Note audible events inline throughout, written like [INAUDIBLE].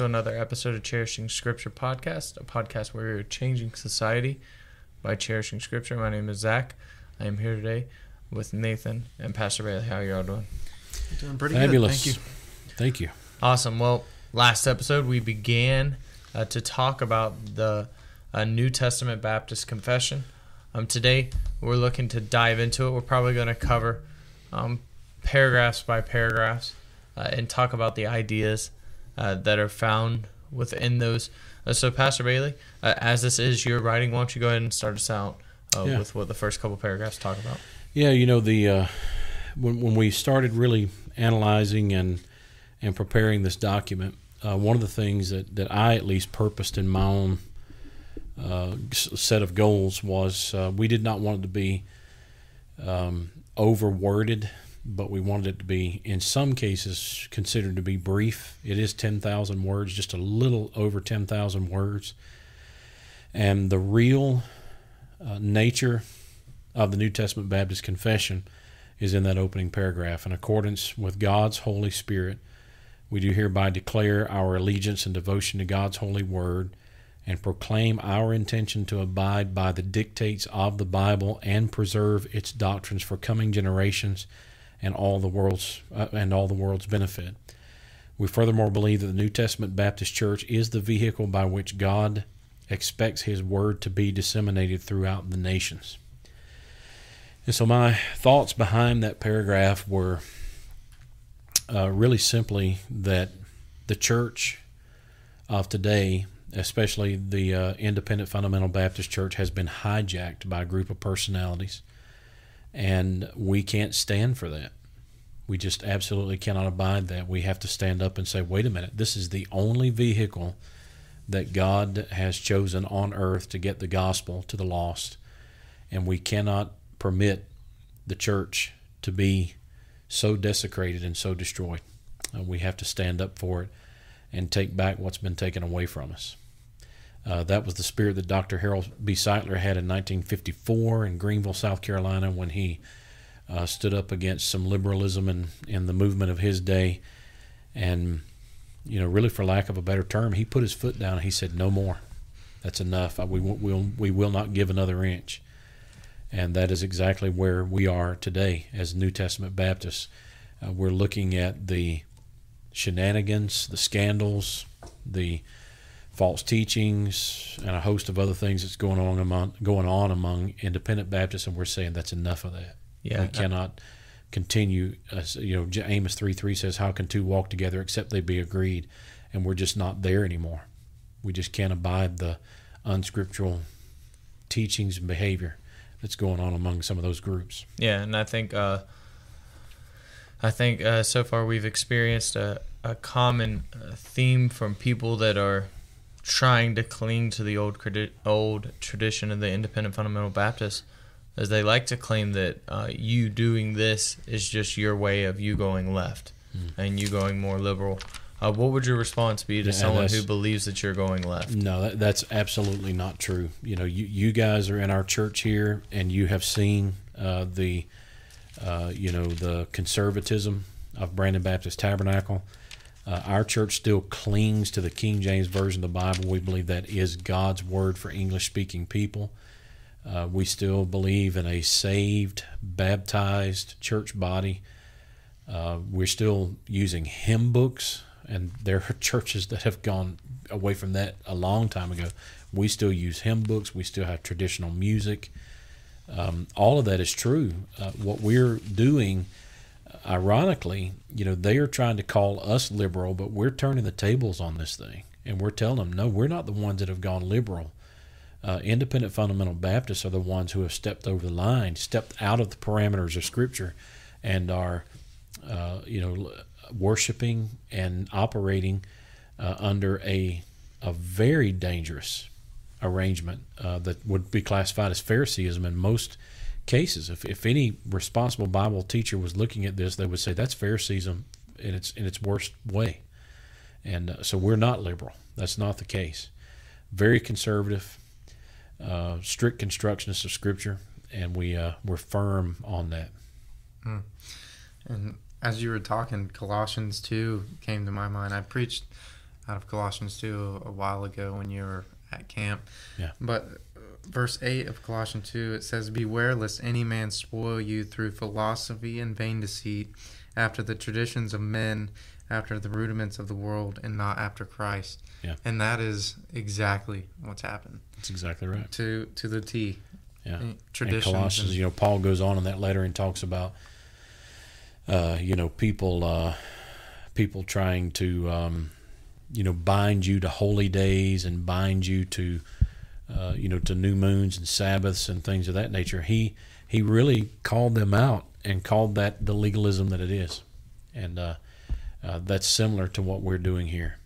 Welcome to another episode of Cherishing Scripture Podcast, a podcast where we're changing society by cherishing Scripture. My name is Zach. I am here today with Nathan and Pastor Bailey. How are y'all doing? Doing pretty Fabulous. good. Thank you. Thank you. Awesome. Well, last episode we began uh, to talk about the uh, New Testament Baptist Confession. Um, today we're looking to dive into it. We're probably going to cover um, paragraphs by paragraphs uh, and talk about the ideas uh, that are found within those. Uh, so, Pastor Bailey, uh, as this is your writing, why don't you go ahead and start us out uh, Yeah. with what the first couple paragraphs talk about? Yeah, you know the uh, when when we started really analyzing and and preparing this document, uh, one of the things that that I at least purposed in my own uh, set of goals was uh, we did not want it to be um, over worded, but we wanted it to be in some cases considered to be brief. It is ten thousand words, just a little over ten thousand words, and the real uh, nature of the New Testament Baptist Confession is in that opening paragraph. In accordance with God's Holy Spirit, we do hereby declare our allegiance and devotion to God's holy word and proclaim our intention to abide by the dictates of the Bible and preserve its doctrines for coming generations and all the world's uh, and all the world's benefit. We furthermore believe that the New Testament Baptist Church is the vehicle by which God expects his word to be disseminated throughout the nations. And so my thoughts behind that paragraph were uh, really simply that the church of today, especially the uh, Independent Fundamental Baptist Church, has been hijacked by a group of personalities, and we can't stand for that. We just absolutely cannot abide that. We have to stand up and say, wait a minute, this is the only vehicle that God has chosen on earth to get the gospel to the lost, and we cannot permit the church to be so desecrated and so destroyed. Uh, we have to stand up for it and take back what's been taken away from us. Uh, that was the spirit that Dr. Harold B. Sightler had in 1954 in Greenville, South Carolina, when he uh, stood up against some liberalism in, in the movement of his day. And, you know, really, for lack of a better term, he put his foot down and he said, No more. That's enough. We, we'll, we will not give another inch. And that is exactly where we are today as New Testament Baptists. Uh, we're looking at the shenanigans, the scandals, the false teachings, and a host of other things that's going on among going on among independent Baptists, and we're saying that's enough of that. Yeah, we cannot continue. Uh, you know, Amos three three says, "How can two walk together except they be agreed?" And we're just not there anymore. We just can't abide the unscriptural teachings and behavior that's going on among some of those groups. Yeah, and I think uh, I think uh, so far we've experienced a, a common uh, theme from people that are trying to cling to the old credi- old tradition of the independent fundamental Baptists, as they like to claim that uh, you doing this is just your way of you going left and you going more liberal. Uh, what would your response be to Yeah, someone who believes that you're going left? No, that, that's absolutely not true. You know, you, you guys are in our church here, and you have seen uh, the, uh, you know, the conservatism of Brandon Baptist Tabernacle. Uh, our church still clings to the King James version of the Bible. We believe that is God's word for English-speaking people. Uh, we still believe in a saved, baptized church body. Uh, we're still using hymn books, and there are [LAUGHS] churches that have gone away from that a long time ago. We still use hymn books. We still have traditional music. Um, all of that is true. Uh, what we're doing, ironically, you know, they are trying to call us liberal, but we're turning the tables on this thing, and we're telling them, no, we're not the ones that have gone liberal. Uh, independent fundamental Baptists are the ones who have stepped over the line, stepped out of the parameters of Scripture, and are, uh, you know, worshiping and operating uh, under a a very dangerous arrangement uh, that would be classified as Phariseeism in most cases. If, if any responsible Bible teacher was looking at this, they would say that's Phariseeism in its in its worst way. And uh, so we're not liberal. That's not the case. Very conservative, uh, strict constructionists of Scripture, and we uh, we're firm on that. And as you were talking, Colossians 2 came to my mind. I preached out of Colossians 2 a while ago when you were at camp. Yeah. But verse 8 of Colossians 2, it says, Beware lest any man spoil you through philosophy and vain deceit, after the traditions of men, after the rudiments of the world, and not after Christ. Yeah. And that is exactly what's happened That's exactly right. to to the T. Yeah. Uh, And Colossians, and- you know, Paul goes on in that letter and talks about, uh, you know, people, uh, people trying to, um, you know, bind you to holy days and bind you to, uh, you know, to new moons and Sabbaths and things of that nature. He he really called them out and called that the legalism that it is, and uh, uh, that's similar to what we're doing here.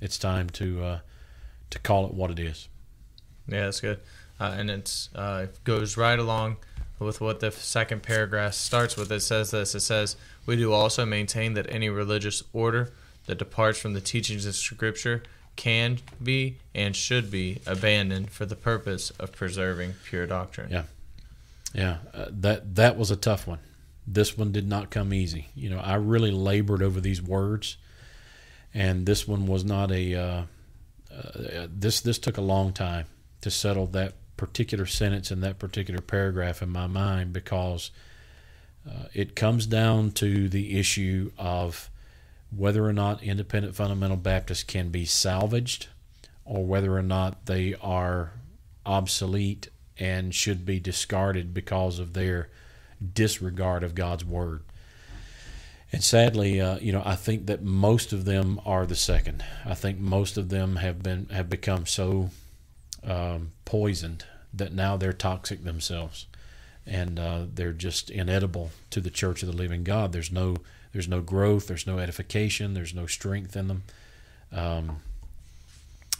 It's time to uh, to call it what it is. Yeah, that's good. Uh, and it's uh, it goes right along with what the second paragraph starts with. It says this. It says, "We do also maintain that any religious order that departs from the teachings of Scripture can be and should be abandoned for the purpose of preserving pure doctrine." Yeah. Yeah, uh, that that was a tough one. This one did not come easy. You know, I really labored over these words, and this one was not a. Uh, uh, this this took a long time to settle that particular sentence and that particular paragraph in my mind because uh, it comes down to the issue of whether or not independent fundamental Baptists can be salvaged, or whether or not they are obsolete and should be discarded because of their disregard of God's word. And sadly, uh, you know, I think that most of them are the second. I think most of them have been have become so um, poisoned that now they're toxic themselves, and uh, they're just inedible to the Church of the Living God. There's no there's no growth. There's no edification. There's no strength in them. Um,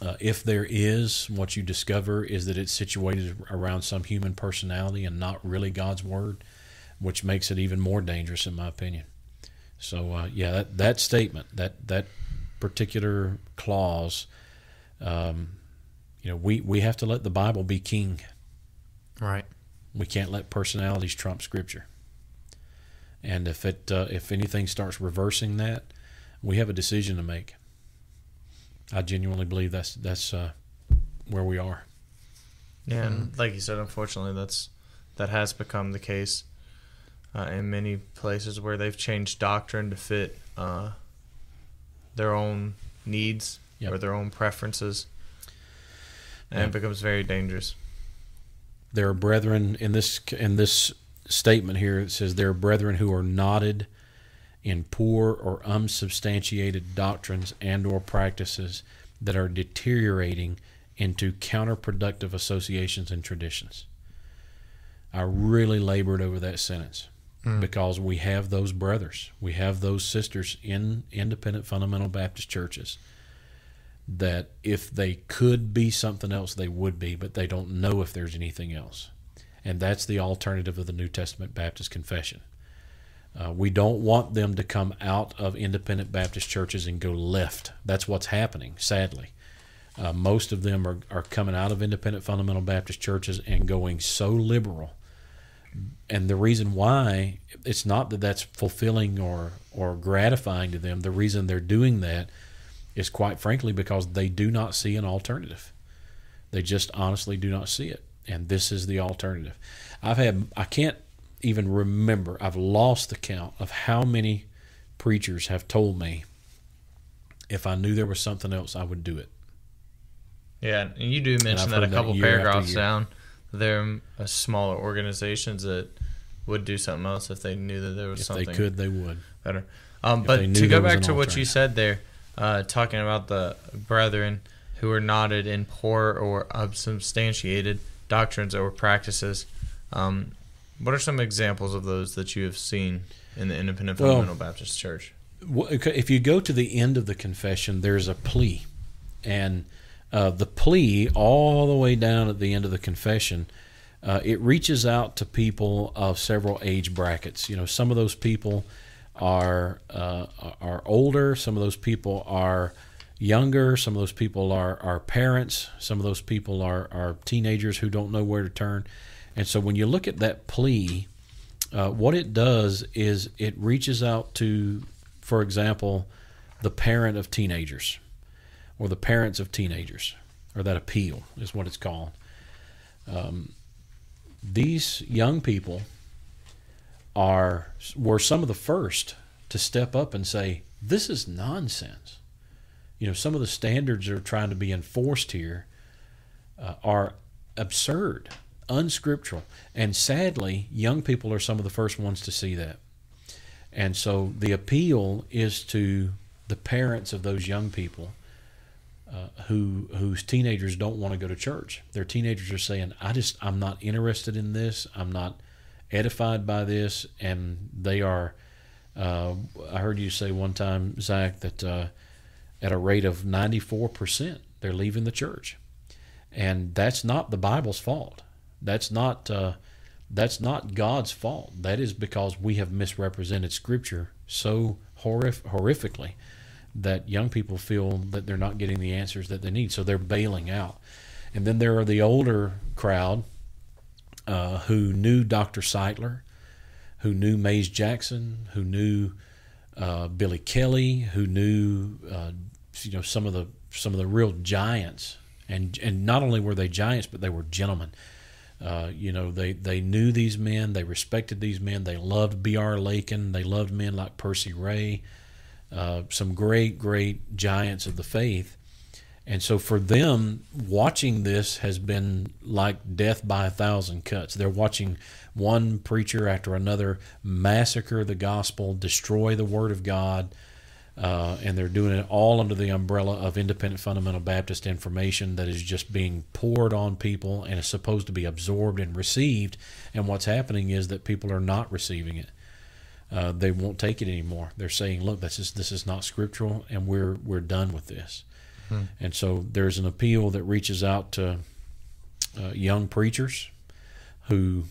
uh, if there is, what you discover is that it's situated around some human personality and not really God's word, which makes it even more dangerous, in my opinion. So, uh, yeah, that, that statement, that that particular clause, um, you know, we, we have to let the Bible be king. Right. We can't let personalities trump Scripture. And if it uh, if anything starts reversing that, we have a decision to make. I genuinely believe that's that's uh, where we are. Yeah, and like you said, unfortunately, that's that has become the case uh, in many places where they've changed doctrine to fit uh, their own needs Yep. or their own preferences, and it becomes very dangerous. There are brethren in this in this statement here. It says there are brethren who are knotted in poor or unsubstantiated doctrines and or practices that are deteriorating into counterproductive associations and traditions. I really labored over that sentence hmm. because we have those brothers, we have those sisters in independent fundamental Baptist churches that if they could be something else, they would be, but they don't know if there's anything else. And that's the alternative of the New Testament Baptist confession. Uh, we don't want them to come out of independent Baptist churches and go left. That's what's happening, sadly. Uh, most of them are, are coming out of independent fundamental Baptist churches and going so liberal. And the reason why, it's not that that's fulfilling or, or gratifying to them. The reason they're doing that is quite frankly because they do not see an alternative. They just honestly do not see it. And this is the alternative. I've had, I can't even remember, I've lost the count of how many preachers have told me if I knew there was something else, I would do it. Yeah, and you do mention that a heard that couple paragraphs down. There are smaller organizations that would do something else if they knew that there was If something they could, they would. better. Um, but to go back to what you said there, uh, talking about the brethren who are knotted in poor or unsubstantiated doctrines or practices, um, what are some examples of those that you have seen in the Independent Well- Fundamental Baptist Church? If you go to the end of the confession, there's a plea, and uh, the plea all the way down at the end of the confession, uh, it reaches out to people of several age brackets. You know, some of those people are uh, are older. Some of those people are younger. Some of those people are, are parents. Some of those people are, are teenagers who don't know where to turn. And so when you look at that plea, uh, what it does is it reaches out to, for example, the parent of teenagers or the parents of teenagers, or that appeal is what it's called. Um, these young people are were some of the first to step up and say, "This is nonsense." You know, some of the standards that are trying to be enforced here uh, are absurd, unscriptural, and sadly, young people are some of the first ones to see that. And so the appeal is to the parents of those young people uh, who whose teenagers don't want to go to church. Their teenagers are saying, "I just I'm not interested in this. I'm not edified by this," and they are. Uh, I heard you say one time, Zach, that uh, at a rate of 94 percent, they're leaving the church, and that's not the Bible's fault. That's not uh, that's not God's fault. That is because we have misrepresented Scripture so horrif- horrifically that young people feel that they're not getting the answers that they need, so they're bailing out. And then there are the older crowd uh, who knew Dr. Sightler, who knew Mays Jackson, who knew uh, Billy Kelly, who knew uh, you know some of the some of the real giants, and and not only were they giants, but they were gentlemen. Uh, you know, they, they knew these men, they respected these men, they loved B.R. Lakin, they loved men like Percy Ray, uh, some great, great giants of the faith. And so for them, watching this has been like death by a thousand cuts. They're watching one preacher after another massacre the gospel, destroy the word of God, uh, and they're doing it all under the umbrella of independent fundamental Baptist information that is just being poured on people and is supposed to be absorbed and received. And what's happening is that people are not receiving it. Uh, they won't take it anymore. They're saying, "Look, this is this is not scriptural, and we're we're done with this." Hmm. And so there's an appeal that reaches out to uh, young preachers who,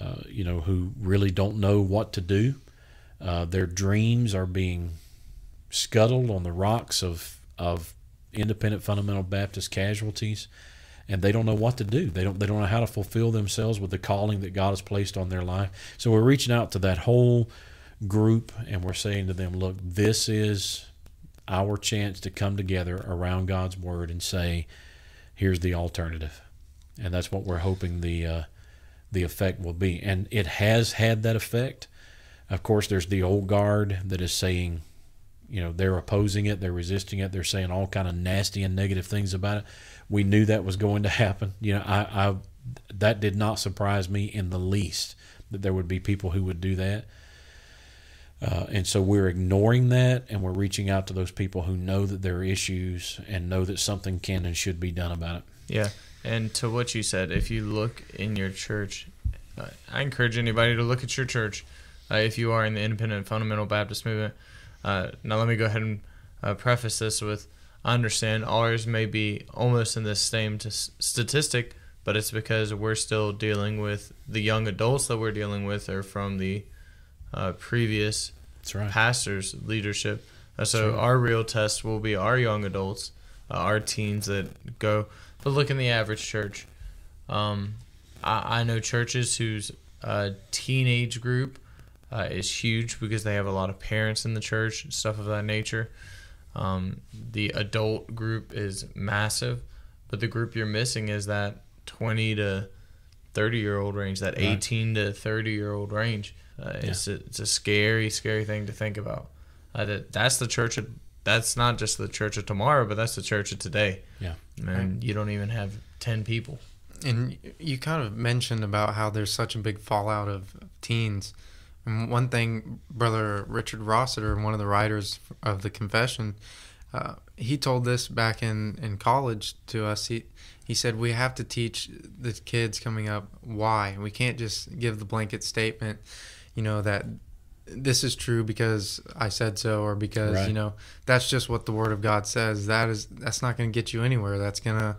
uh, you know, who really don't know what to do. Uh, their dreams are being scuttled on the rocks of of independent fundamental Baptist casualties, and they don't know what to do. They don't they don't know how to fulfill themselves with the calling that God has placed on their life. So we're reaching out to that whole group, and we're saying to them, look, this is our chance to come together around God's word and say, here's the alternative, and that's what we're hoping the uh, the effect will be. And it has had that effect. Of course, there's the old guard that is saying you know they're opposing it they're resisting it they're saying all kind of nasty and negative things about it. We knew that was going to happen. You know i, I that did not surprise me in the least that there would be people who would do that. Uh, and so we're ignoring that and we're reaching out to those people who know that there are issues and know that something can and should be done about it. Yeah. And to what you said if you look in your church uh, i encourage anybody to look at your church. Uh, if you are in the independent fundamental baptist movement uh, now, let me go ahead and uh, preface this with I understand ours may be almost in the same t- statistic, but it's because we're still dealing with the young adults that we're dealing with are from the uh, previous right. pastors' leadership. Uh, so right. our real test will be our young adults, uh, our teens that go. But look in the average church. Um, I, I know churches whose uh, teenage group uh, is huge because they have a lot of parents in the church, and stuff of that nature. Um, the adult group is massive, but the group you're missing is that 20 to 30 year old range, that right. 18 to 30 year old range. Uh, yeah. it's, a, it's a scary, scary thing to think about. Uh, that that's the church of that's not just the church of tomorrow, but that's the church of today. Yeah, and right. you don't even have 10 people. And you kind of mentioned about how there's such a big fallout of teens. And one thing, Brother Richard Rossiter, one of the writers of the Confession, uh, he told this back in, in college to us. He, he said, We have to teach the kids coming up why. We can't just give the blanket statement, you know, that this is true because I said so or because, right. you know, that's just what the Word of God says. That is, that's not going to get you anywhere. That's going to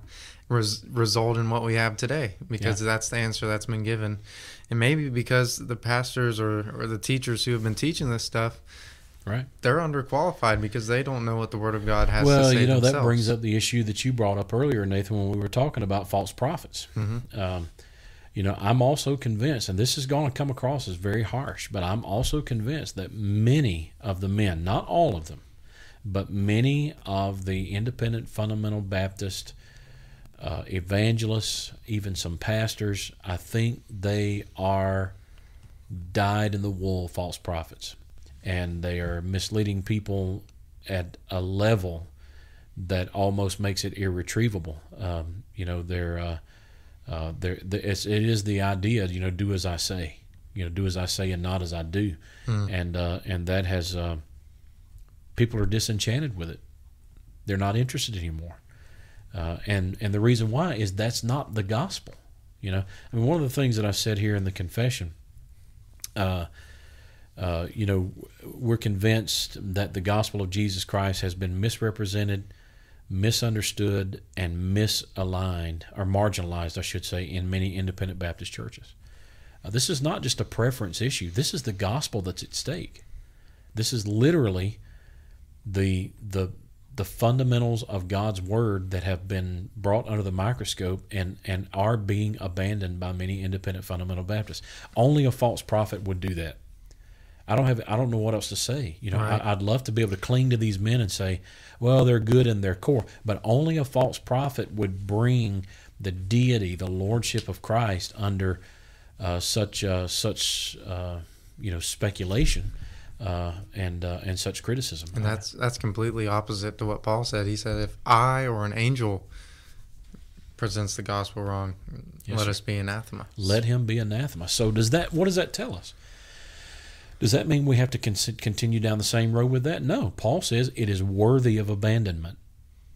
res- result in what we have today because yeah. that's the answer that's been given and maybe because the pastors or, or the teachers who have been teaching this stuff right they're underqualified because they don't know what the word of god has well, to say you know themselves. that brings up the issue that you brought up earlier nathan when we were talking about false prophets mm-hmm. um, you know i'm also convinced and this is going to come across as very harsh but i'm also convinced that many of the men not all of them but many of the independent fundamental Baptist uh, evangelists, even some pastors, I think they are dyed in the wool false prophets, and they are misleading people at a level that almost makes it irretrievable. Um, you know, they're, uh, uh, they're, it's, it is the idea, you know, do as I say, you know, do as I say and not as I do, Mm. and uh, and that has uh, people are disenchanted with it. They're not interested anymore, uh, and and the reason why is that's not the gospel. You know, I mean, one of the things that I said here in the confession. Uh, uh, you know, we're convinced that the gospel of Jesus Christ has been misrepresented, misunderstood, and misaligned, or marginalized, I should say, in many independent Baptist churches. Uh, this is not just a preference issue. This is the gospel that's at stake. This is literally the the the fundamentals of God's word that have been brought under the microscope and, and are being abandoned by many independent fundamental Baptists. Only a false prophet would do that. I don't have I don't know what else to say. You know, Right. I, I'd love to be able to cling to these men and say, well, they're good in their core, but only a false prophet would bring the deity, the lordship of Christ under uh, such uh, such uh, you know speculation uh, and uh, and such criticism. And that's that's completely opposite to what Paul said. He said, "If I or an angel presents the gospel wrong, Yes, let sir. us be anathema." let him be anathema. So does that? What does that tell us? Does that mean we have to con- continue down the same road with that? No. Paul says it is worthy of abandonment,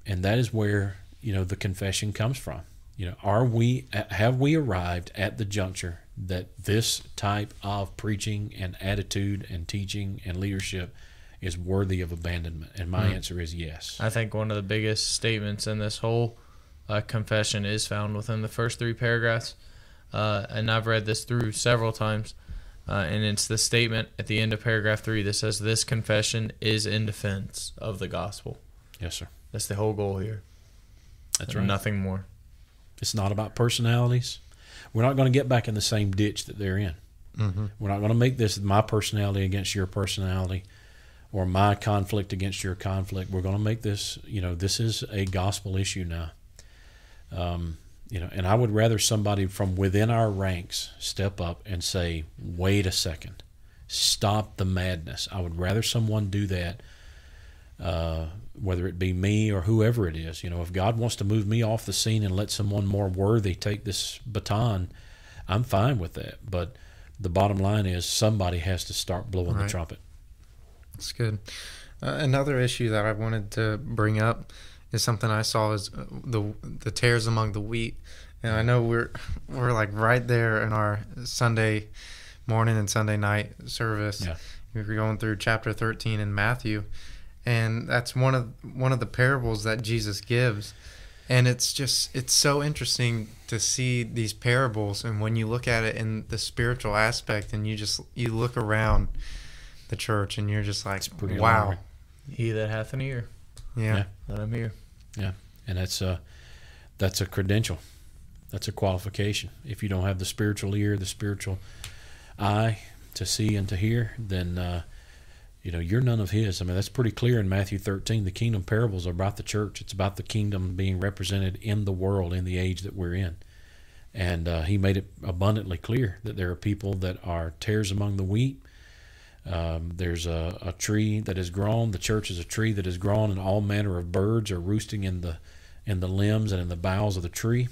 and that is where you know the confession comes from. You know, are we have we arrived at the juncture that this type of preaching and attitude and teaching and leadership is worthy of abandonment? And my Mm. answer is yes. I think one of the biggest statements in this whole uh, confession is found within the first three paragraphs. Uh, and I've read this through several times. Uh, and it's the statement at the end of paragraph three that says, This confession is in defense of the gospel. Yes, sir. That's the whole goal here. That's And right. Nothing more. It's not about personalities. We're not going to get back in the same ditch that they're in. hmm We're not going to make this my personality against your personality or my conflict against your conflict. We're going to make this, you know, this is a gospel issue now. Um, you know, and I would rather somebody from within our ranks step up and say, "Wait a second, stop the madness." I would rather someone do that, uh, whether it be me or whoever it is. You know, if God wants to move me off the scene and let someone more worthy take this baton, I'm fine with that. But the bottom line is somebody has to start blowing the trumpet. That's good. Uh, another issue that I wanted to bring up is something I saw is uh, the the tares among the wheat. And I know we're we're like right there in our Sunday morning and Sunday night service. Yeah. We're going through chapter 13 in Matthew, and that's one of one of the parables that Jesus gives. And it's just it's so interesting to see these parables and when you look at it in the spiritual aspect and you just you look around the church and you're just like wow. alarming. He that hath an ear, Yeah. Yeah. let him hear. Yeah and that's a that's a credential that's a qualification if you don't have the spiritual ear the spiritual eye to see and to hear then uh, you know you're none of his. I mean that's pretty clear in matthew 13 the kingdom parables are about the church. It's about the kingdom being represented in the world in the age that we're in. And uh, he made it abundantly clear that there are people that are tares among the wheat. Um, there's a, a tree that has grown. The church is a tree that has grown, and all manner of birds are roosting in the in the limbs and in the boughs of the tree.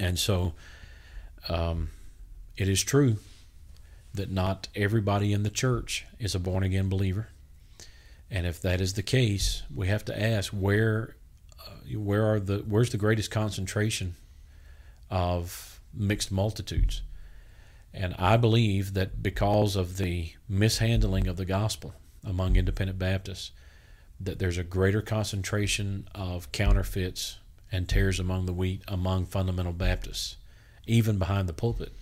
And so, um, it is true that not everybody in the church is a born again believer. And if that is the case, we have to ask where uh, where are the where's the greatest concentration of mixed multitudes? And I believe that because of the mishandling of the gospel among independent Baptists, that there's a greater concentration of counterfeits and tares among the wheat among fundamental Baptists, even behind the pulpit,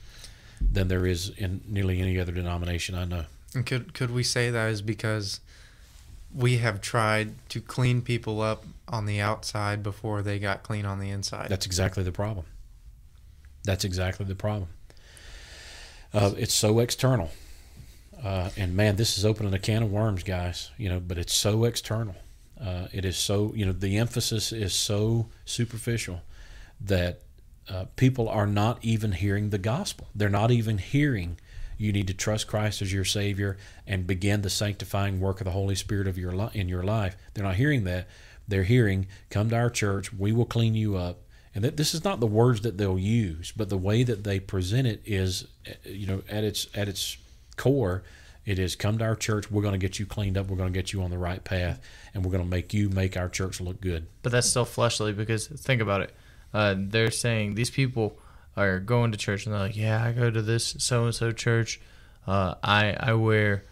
than there is in nearly any other denomination I know. And could could we say that is because we have tried to clean people up on the outside before they got clean on the inside? That's exactly the problem. That's exactly the problem. Uh, it's so external. uh, and man, this is opening a can of worms, guys. You know, but it's so external. Uh, it is so you know the emphasis is so superficial that uh, people are not even hearing the gospel. They're not even hearing you need to trust Christ as your Savior and begin the sanctifying work of the Holy Spirit of your li- in your life. They're not hearing that. They're hearing, "Come to our church. We will clean you up." And that this is not the words that they'll use, but the way that they present it is, you know, at its at its core, it is come to our church. We're going to get you cleaned up. We're going to get you on the right path, and we're going to make you make our church look good. But that's still fleshly because think about it. Uh, they're saying these people are going to church and they're like, yeah, I go to this so and so church. Uh, I I wear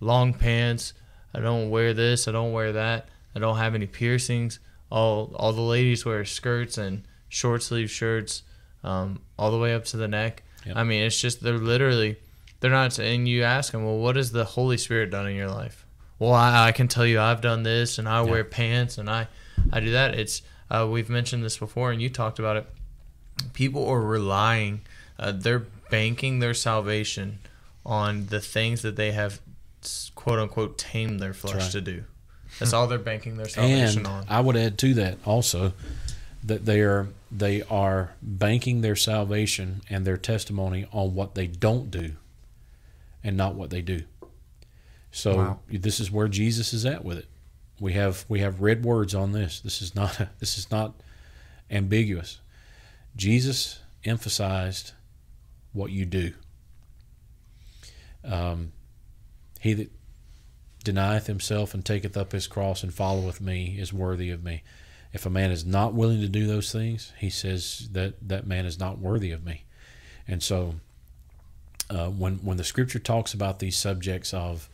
long pants. I don't wear this. I don't wear that. I don't have any piercings. All all the ladies wear skirts and short sleeve shirts, um, all the way up to the neck. Yep. I mean, it's just they're literally they're not. And you ask them, well, what has the Holy Spirit done in your life? Well, I, I can tell you, I've done this, and I Yeah. wear pants, and I I do that. It's uh, we've mentioned this before, and you talked about it. People are relying, uh, they're banking their salvation on the things that they have, quote unquote, tamed their flesh right. to do. That's all they're banking their [LAUGHS] salvation and on. I would add to that also that they are they are banking their salvation and their testimony on what they don't do and not what they do. So Wow. this is where Jesus is at with it. We have we have red words on this. This is not this is not ambiguous. Jesus emphasized what you do. Um, he that denieth himself and taketh up his cross and followeth me is worthy of me. If a man is not willing to do those things, he says that that man is not worthy of me. And so, uh, when when the Scripture talks about these subjects of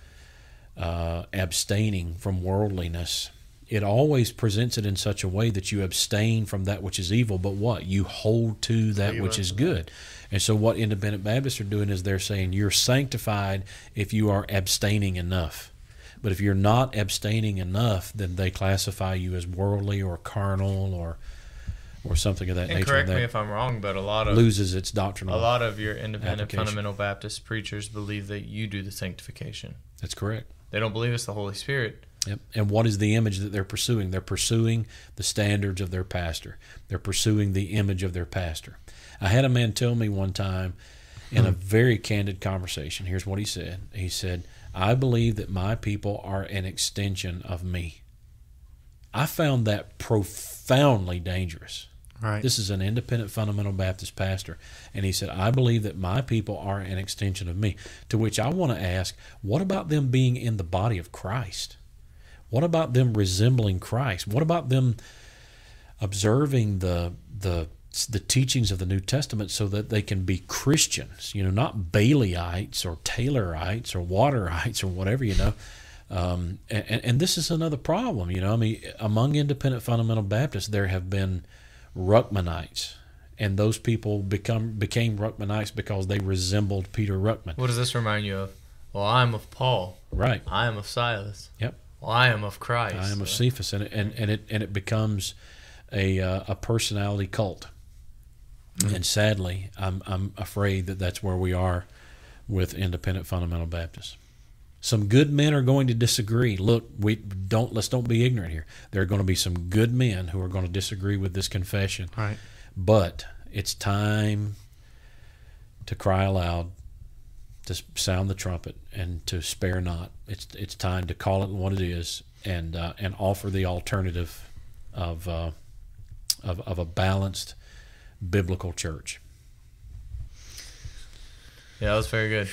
uh, abstaining from worldliness, it always presents it in such a way that you abstain from that which is evil, but what you hold to that which is good. And so, what independent Baptists are doing is they're saying you're sanctified if you are abstaining enough. But if you're not abstaining enough, then they classify you as worldly or carnal or or something of that and nature. correct me if I'm wrong, but a lot of loses its doctrinal. a lot of your independent fundamental Baptist preachers believe that you do the sanctification. That's correct. They don't believe it's the Holy Spirit. Yep. And what is the image that they're pursuing? They're pursuing the standards of their pastor. They're pursuing the image of their pastor. I had a man tell me one time in a hmm. very candid conversation. Here's what he said. He said, "I believe that my people are an extension of me." I found that profoundly dangerous. Right. This is an independent fundamental Baptist pastor. And he said, I believe that my people are an extension of me. To which I want to ask, what about them being in the body of Christ? What about them resembling Christ? What about them observing the the the teachings of the New Testament so that they can be Christians, you know, not Baileyites or Taylorites or Waterites or whatever, you know. Um, and, and this is another problem, you know. I mean, among independent fundamental Baptists, there have been Ruckmanites, and those people become became Ruckmanites because they resembled Peter Ruckman. What does this remind you of? Well, I am of Paul. Right. I am of Silas. Yep. Well, I am of Christ. I am of Cephas, and it, and, and it and it becomes a uh, a personality cult. And sadly, I'm I'm afraid that that's where we are with independent fundamental Baptists. Some good men are going to disagree. Look, we don't let's don't be ignorant here. There are going to be some good men who are going to disagree with this confession. Right. But it's time to cry aloud, to sound the trumpet, and to spare not. It's it's time to call it what it is, and uh, and offer the alternative of, uh, of of a balanced biblical church. Yeah, that was very good.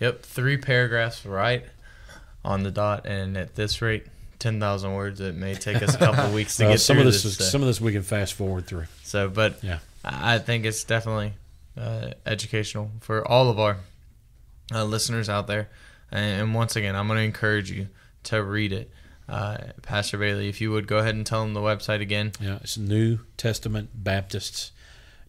Yep, three paragraphs right on the dot, and at this rate, ten thousand words. It may take us a couple [LAUGHS] weeks to Uh, get some through of this, this. is, uh, some of this we can fast forward through. So, but Yeah. I think it's definitely uh, educational for all of our uh, listeners out there. And, and once again, I'm going to encourage you to read it. Uh, Pastor Bailey, if you would go ahead and tell them the website again. Yeah, it's New Testament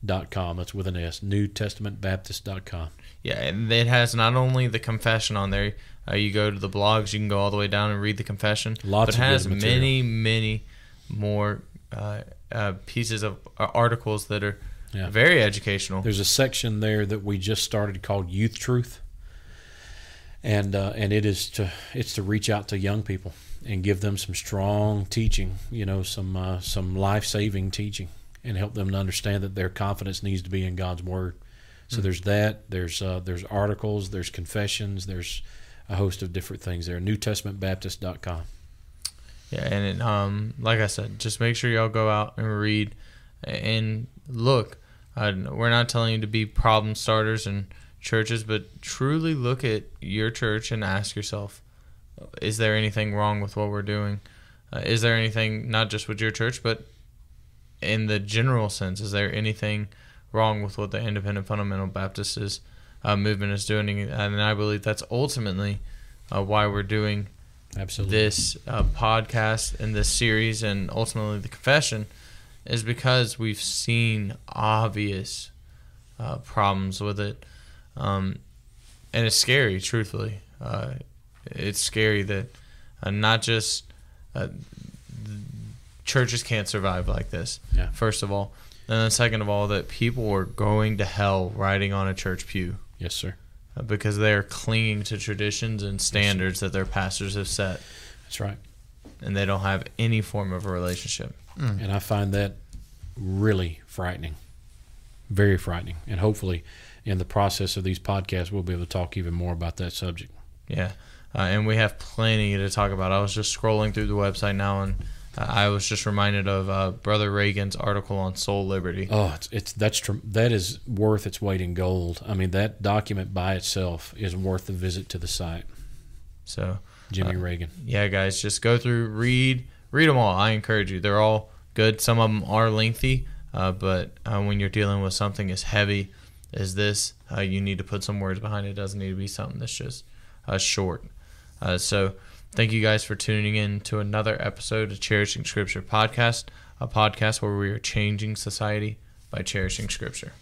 Baptists.com. That's with an S. New Testament Baptist.com. Yeah, and it has not only the confession on there. Uh, you go to the blogs, you can go all the way down and read the confession. Lots but it has many, many more uh, uh, pieces of uh, articles that are Yeah. very educational. There's a section there that we just started called Youth Truth. and uh, and it is to it's to reach out to young people and give them some strong teaching, you know, some uh, some life saving teaching, and help them to understand that their confidence needs to be in God's word. So there's that. There's uh, there's articles. There's confessions. There's a host of different things there. NewTestamentBaptist.com. Yeah, and it, um, like I said, just make sure y'all go out and read and look. Uh, we're not telling you to be problem starters in churches, but truly look at your church and ask yourself, is there anything wrong with what we're doing? Uh, is there anything not just with your church, but in the general sense, is there anything wrong with what the Independent Fundamental Baptist is, uh, movement is doing? And I believe that's ultimately uh, why we're doing Absolutely. this uh, podcast and this series and ultimately the confession is because we've seen obvious uh, problems with it. Um, and it's scary, truthfully. Uh, it's scary that uh, not just uh, churches can't survive like this, Yeah. first of all. And then, second of all, that people are going to hell riding on a church pew Yes, sir. uh, because they're clinging to traditions and standards that their pastors have set That's right. and they don't have any form of a relationship. And I find that really frightening, very frightening. And hopefully, in the process of these podcasts, we'll be able to talk even more about that subject. Yeah. Uh, and we have plenty to talk about. I was just scrolling through the website now and I was just reminded of uh, Brother Reagan's article on soul liberty. Oh, it's, it's that's that is worth its weight in gold. I mean, that document by itself is worth the visit to the site. So, Jimmy Uh, Reagan. yeah, guys, just go through, read, read them all. I encourage you. They're all good. Some of them are lengthy, uh, but uh, when you're dealing with something as heavy as this, uh, you need to put some words behind it. It doesn't need to be something that's just uh, short. Uh, so, thank you guys for tuning in to another episode of Cherishing Scripture podcast, a podcast where we are changing society by cherishing Scripture.